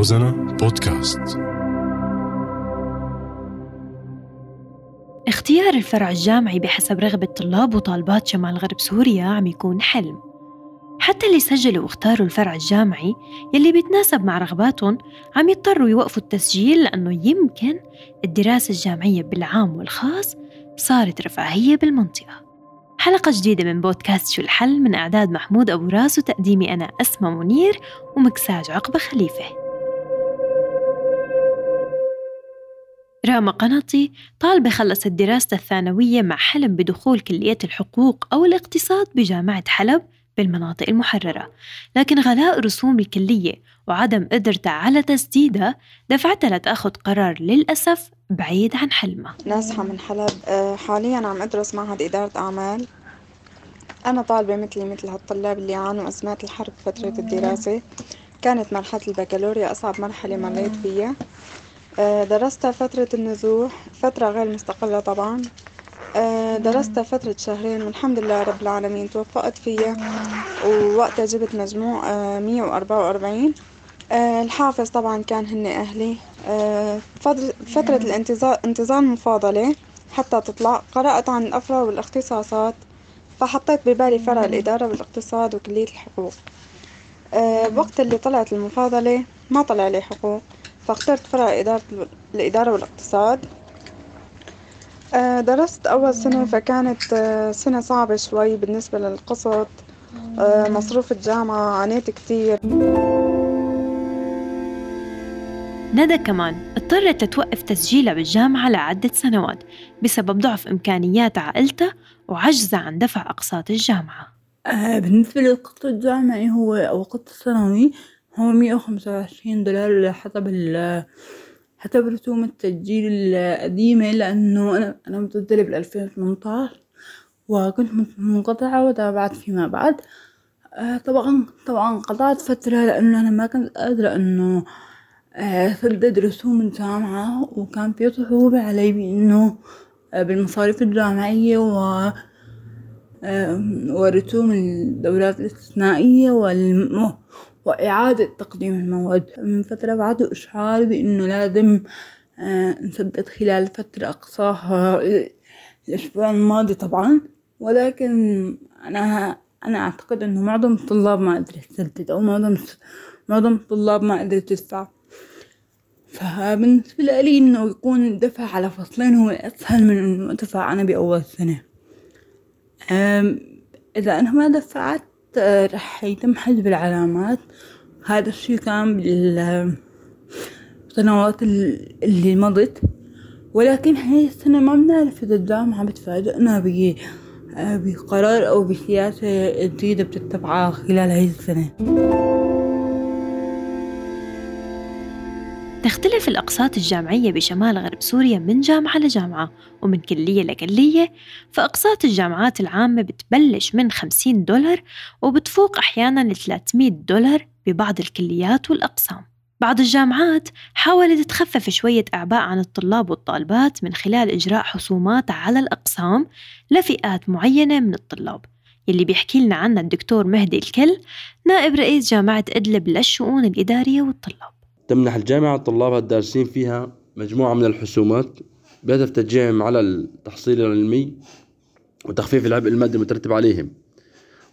روزانا بودكاست. اختيار الفرع الجامعي بحسب رغبة طلاب وطالبات شمال غرب سوريا عم يكون حلم. حتى اللي سجلوا واختاروا الفرع الجامعي يلي بيتناسب مع رغباتهم عم يضطروا يوقفوا التسجيل لأنه يمكن الدراسة الجامعية بالعام والخاص صارت رفاهية بالمنطقة. حلقة جديدة من بودكاست شو الحل من إعداد محمود أبو راس وتقديمي أنا أسمى منير ومكساج عقبة خليفة. راما قناطي طالبة خلصت دراسة الثانوية مع حلم بدخول كلية الحقوق أو الاقتصاد بجامعة حلب بالمناطق المحررة. لكن غلاء رسوم الكلية وعدم قدرتها على تسديدها دفعتها لتأخذ قرار للأسف بعيد عن حلمها ناسحة من حلب آه، حاليا عم أدرس معهد إدارة أعمال. أنا طالبة مثلي مثل هالطلاب اللي عانوا أزمات الحرب فترة الدراسة. كانت مرحلة البكالوريا أصعب مرحلة مريت فيها. آه، درستها فترة النزوح فترة غير مستقلة طبعا. آه، درستها فترة شهرين والحمد لله رب العالمين توفقت فيها ووقتها جبت مجموع مية وأربعة وأربعين. الحافظ طبعا كان هن أهلي. آه، فترة الانتظار انتظار المفاضلة حتى تطلع. قرأت عن الأفرع والاختصاصات فحطيت ببالي فرع الإدارة والاقتصاد وكلية الحقوق. آه، وقت اللي طلعت المفاضلة ما طلع لي حقوق. فاخترت فرع إدارة الإدارة والاقتصاد. آه، درست أول سنة فكانت سنة صعبة شوي بالنسبة للقسط. مصروف الجامعة عانيت كتير. ندى كمان اضطرت تتوقف تسجيلها بالجامعة لعدة سنوات بسبب ضعف إمكانيات عائلتها وعجزها عن دفع أقساط الجامعة. آه بالنسبة للقسط الجامعي هو أو القسط السنوي هو مية وخمسة وعشرين دولار حسب ال حسب رسوم التسجيل القديمة لأنه أنا أنا مسجلة بالألفين وثمنتاش وكنت منقطعة وتابعت فيما بعد آه طبعا طبعا قطعت فترة لأنه أنا ما كنت قادرة إنه سدد رسوم الجامعة وكان في صعوبة علي بإنه آه، بالمصاريف الجامعية و ورسوم الدورات الاستثنائية. وإعادة تقديم المواد. من فترة بعده إشعار بإنه لازم آه، نسدد خلال فترة أقصاها الأسبوع الماضي طبعا. ولكن أنا أنا أعتقد إنه معظم الطلاب ما قدرت تسدد أو معظم معظم الطلاب ما قدرت تدفع. فبالنسبة لي إنه يكون الدفع على فصلين هو أسهل من إنه أدفع أنا بأول سنة. إذا أنا ما دفعت راح يتم حجب العلامات. هذا الشي كان بالسنوات اللي مضت. ولكن هاي السنة ما بنعرف إذا الجامعة بتفاجئنا بقرار أو بسياسة جديدة بتتبعها خلال هاي السنة. تختلف الأقساط الجامعية بشمال غرب سوريا من جامعة لجامعة ومن كلية لكلية فأقساط الجامعات العامة بتبلش من 50 دولار وبتفوق أحيانا ل 300 دولار ببعض الكليات والأقسام. بعض الجامعات حاولت تخفف شوية أعباء عن الطلاب والطالبات من خلال إجراء حصومات على الأقسام لفئات معينة من الطلاب. يلي بيحكي لنا عنها الدكتور مهدي الكل نائب رئيس جامعة إدلب للشؤون الإدارية والطلاب. تمنح الجامعة طلابها الدارسين فيها مجموعة من الحسومات بهدف تشجيعهم على التحصيل العلمي وتخفيف العبء المادي المترتب عليهم.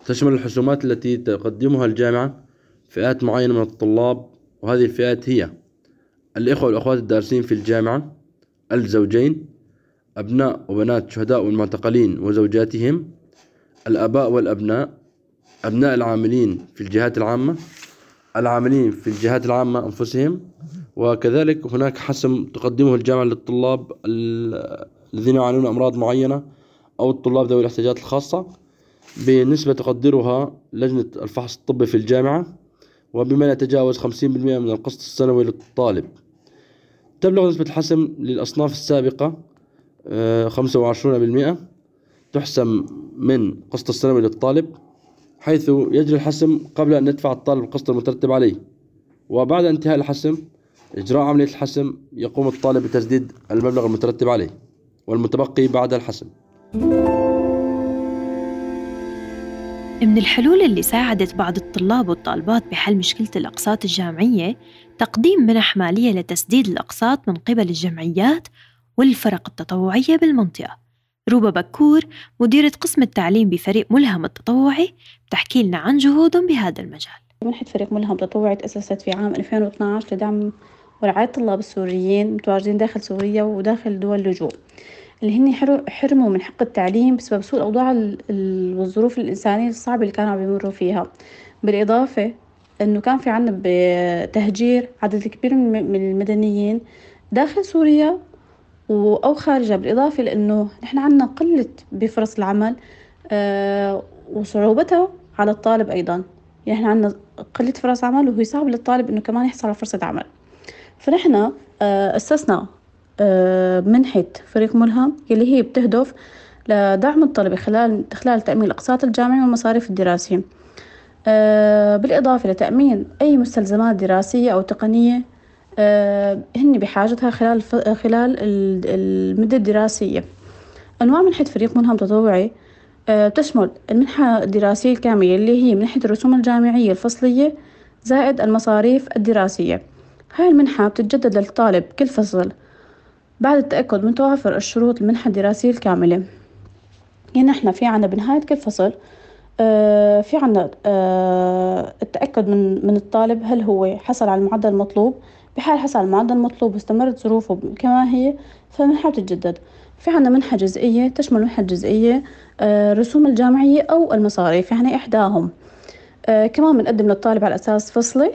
تشمل الحسومات التي تقدمها الجامعة فئات معينة من الطلاب وهذه الفئات هي الإخوة والأخوات الدارسين في الجامعة الزوجين أبناء وبنات شهداء والمعتقلين وزوجاتهم الآباء والأبناء أبناء العاملين في الجهات العامة العاملين في الجهات العامة أنفسهم وكذلك هناك حسم تقدمه الجامعة للطلاب الذين يعانون أمراض معينة أو الطلاب ذوي الاحتياجات الخاصة بنسبة تقدرها لجنة الفحص الطبي في الجامعة وبما لا يتجاوز 50% من القسط السنوي للطالب. تبلغ نسبة الحسم للأصناف السابقة آه، خمسة وعشرون بالمئة تحسم من قسط السنوي للطالب حيث يجري الحسم قبل أن يدفع الطالب القسط المترتب عليه. وبعد انتهاء الحسم إجراء عملية الحسم يقوم الطالب بتسديد المبلغ المترتب عليه والمتبقي بعد الحسم. من الحلول اللي ساعدت بعض الطلاب والطالبات بحل مشكلة الأقساط الجامعية تقديم منح مالية لتسديد الأقساط من قبل الجمعيات والفرق التطوعية بالمنطقة. روبا بكور مديرة قسم التعليم بفريق ملهم التطوعي بتحكي لنا عن جهودهم بهذا المجال. منحة فريق ملهم تطوعي تأسست في عام 2012 لدعم ورعاية الطلاب السوريين المتواجدين داخل سوريا وداخل دول اللجوء اللي هن حرموا من حق التعليم بسبب سوء الأوضاع والظروف الإنسانية الصعبة اللي كانوا عم يمروا فيها. بالإضافة إنه كان في عنا بتهجير عدد كبير من المدنيين داخل سوريا أو خارجها بالإضافة لأنه نحن عنا قلة بفرص العمل آه وصعوبتها على الطالب أيضا. يعني عنا قلة فرص عمل وهي صعب للطالب إنه كمان يحصل على فرصة عمل. فنحن آه أسسنا آه منحة فريق ملهم اللي هي بتهدف لدعم الطلبة خلال خلال تأمين الأقساط الجامعية والمصاريف الدراسية. بالإضافة لتأمين أي مستلزمات دراسية أو تقنية هن بحاجتها خلال خلال المدة الدراسية. أنواع منحة فريق ملهم تطوعي آه تشمل المنحة الدراسية الكاملة اللي هي منحة الرسوم الجامعية الفصلية زائد المصاريف الدراسية. هاي المنحة بتتجدد للطالب كل فصل بعد التأكد من توافر الشروط المنحة الدراسية الكاملة. يعني إحنا في عنا بنهاية كل فصل آه في عنا آه التأكد من من الطالب هل هو حصل على المعدل المطلوب بحال حصل المعدل المطلوب واستمرت ظروفه كما هي فالمنحة بتتجدد في عنا منحة جزئية تشمل منحة جزئية آه الرسوم الجامعية أو المصاريف يعني إحداهم. آه كمان بنقدم للطالب على أساس فصلي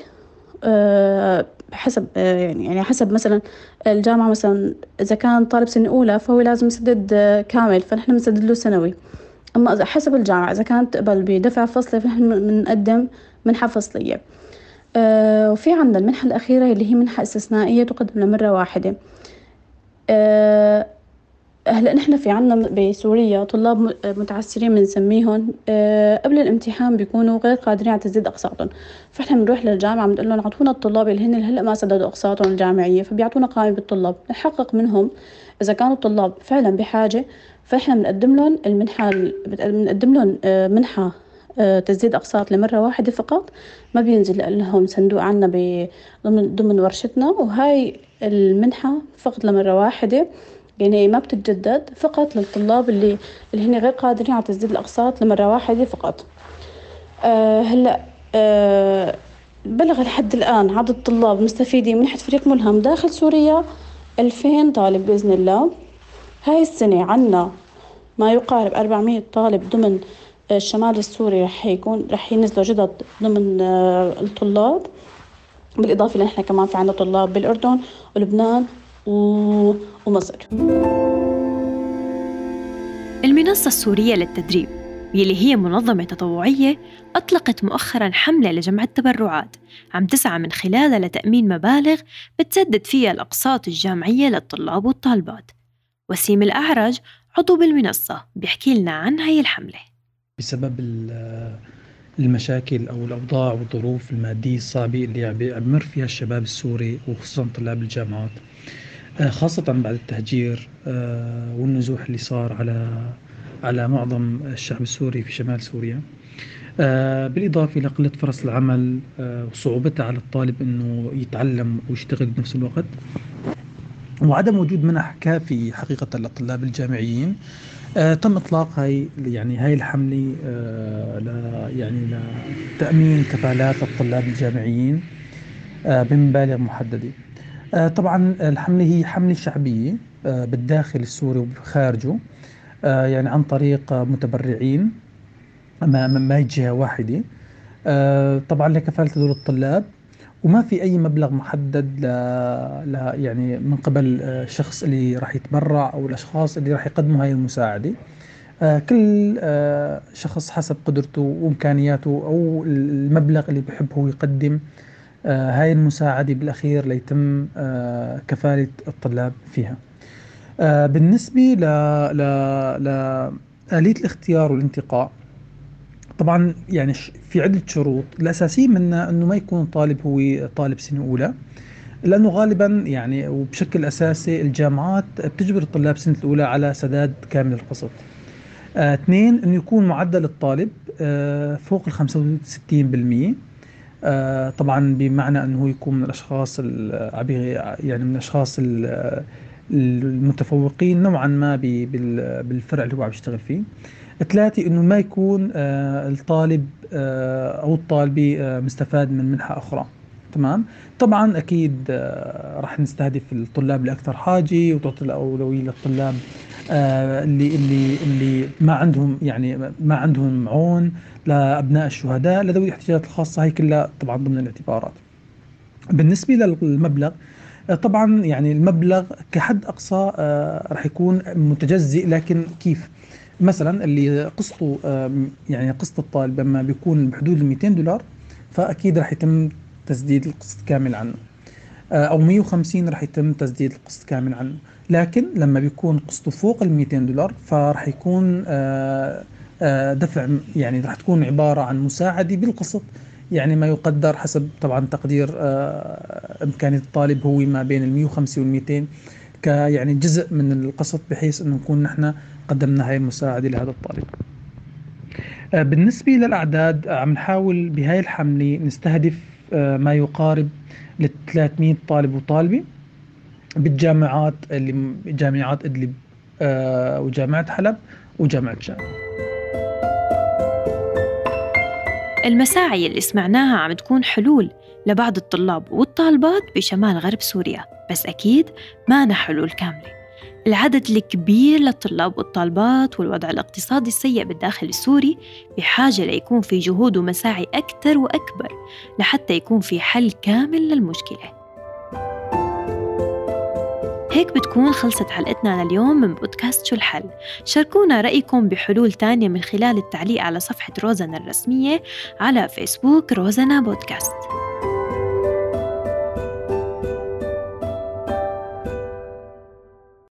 آه حسب يعني يعني حسب مثلا الجامعة مثلا إذا كان طالب سنة أولى فهو لازم يسدد كامل فنحن بنسدد له سنوي. أما حسب الجامعة إذا كانت تقبل بدفع فصلي فنحن بنقدم منحة فصلية. آه وفي عندنا المنحة الأخيرة اللي هي منحة استثنائية تقدم لمرة واحدة. آه هلأ نحن في عنا بسوريا طلاب متعسرين بنسميهم. قبل الامتحان بيكونوا غير قادرين على تسديد أقساطهم. فإحنا بنروح للجامعة بنقول لهم اعطونا الطلاب اللي هن هلأ ما سددوا أقساطهم الجامعية فبيعطونا قائمة بالطلاب. نحقق منهم إذا كانوا الطلاب فعلا بحاجة فإحنا بنقدم لهم المنحة بنقدم لهم منحة تسديد أقساط لمرة واحدة فقط. ما بينزل لهم صندوق عنا ضمن ضمن ورشتنا وهاي المنحة فقط لمرة واحدة. يعني ما بتتجدد فقط للطلاب اللي اللي هن غير قادرين على تسديد الأقساط لمرة واحدة فقط. آه هلأ آه بلغ لحد الآن عدد الطلاب المستفيدين من منحة فريق ملهم داخل سوريا ألفين طالب بإذن الله. هاي السنة عنا ما يقارب أربعمية طالب ضمن الشمال السوري رح يكون رح ينزلوا جدد ضمن آه الطلاب بالإضافة لنحن كمان في عنا طلاب بالأردن ولبنان ومصر. المنصة السورية للتدريب يلي هي منظمة تطوعية أطلقت مؤخرا حملة لجمع التبرعات عم تسعى من خلالها لتأمين مبالغ بتسدد فيها الأقساط الجامعية للطلاب والطالبات. وسيم الأعرج عضو بالمنصة بيحكي لنا عن هاي الحملة. بسبب المشاكل أو الأوضاع والظروف المادية الصعبة اللي عم يمر فيها الشباب السوري وخصوصا طلاب الجامعات. خاصة بعد التهجير والنزوح اللي صار على على معظم الشعب السوري في شمال سوريا. بالإضافة إلى قلة فرص العمل وصعوبتها على الطالب أنه يتعلم ويشتغل بنفس الوقت. وعدم وجود منح كافي حقيقة للطلاب الجامعيين. تم إطلاق هاي يعني هاي الحملة ل يعني لتأمين كفالات الطلاب الجامعيين بمبالغ محددة. طبعا الحملة هي حملة شعبية بالداخل السوري وخارجه يعني عن طريق متبرعين ما ما جهة واحدة طبعا لكفالة هذول الطلاب وما في أي مبلغ محدد ل... ل يعني من قبل الشخص اللي راح يتبرع أو الأشخاص اللي راح يقدموا هاي المساعدة. كل شخص حسب قدرته وإمكانياته أو المبلغ اللي بحب هو يقدم هاي المساعدة بالأخير ليتم كفالة الطلاب فيها. بالنسبة ل... ل... لآلية الاختيار والانتقاء طبعا يعني في عدة شروط. الأساسية منها أنه ما يكون الطالب هو طالب سنة أولى لأنه غالبا يعني وبشكل أساسي الجامعات بتجبر الطلاب سنة الأولى على سداد كامل القسط. اثنين أنه يكون معدل الطالب آه فوق ال 65% آه، طبعا بمعنى هو يكون من الأشخاص يعني من الأشخاص المتفوقين نوعا ما بالفرع اللي هو عم يشتغل فيه. ثلاثة إنه ما يكون آه، الطالب أو الطالبة مستفاد من منحة أخرى تمام طبعا أكيد راح نستهدف الطلاب الأكثر حاجة وتعطي الأولوية للطلاب آه، اللي اللي اللي ما عندهم يعني ما عندهم عون لأبناء الشهداء لذوي الاحتياجات الخاصة هي كلها طبعا ضمن الاعتبارات. بالنسبة للمبلغ آه، طبعا يعني المبلغ كحد أقصى آه، راح يكون متجزئ لكن كيف؟ مثلا اللي قسطه يعني قسط الطالب لما بيكون بحدود ال 200 دولار فأكيد راح يتم تسديد القسط كامل عنه. أو 150 راح يتم تسديد القسط كامل عنه. لكن لما بيكون قسطه فوق ال 200 دولار فراح يكون آه، آه، دفع يعني راح تكون عبارة عن مساعدة بالقسط يعني ما يقدر حسب طبعا تقدير آه، إمكانية الطالب هو ما بين ال 150 وال 200 كيعني جزء من القسط بحيث إنه نكون نحن قدمنا هاي المساعدة لهذا الطالب. بالنسبة للأعداد عم نحاول بهاي الحملة نستهدف ما يقارب ل 300 طالب وطالبة بالجامعات اللي جامعات إدلب آه وجامعة حلب وجامعة شام. المساعي اللي سمعناها عم تكون حلول لبعض الطلاب والطالبات بشمال غرب سوريا بس أكيد ما حلول كاملة. العدد الكبير للطلاب والطالبات والوضع الاقتصادي السيء بالداخل السوري بحاجة ليكون في جهود ومساعي أكثر وأكبر لحتى يكون في حل كامل للمشكلة. هيك بتكون خلصت حلقتنا لليوم من بودكاست شو الحل. شاركونا رأيكم بحلول تانية من خلال التعليق على صفحة روزنا الرسمية على فيسبوك روزنا بودكاست.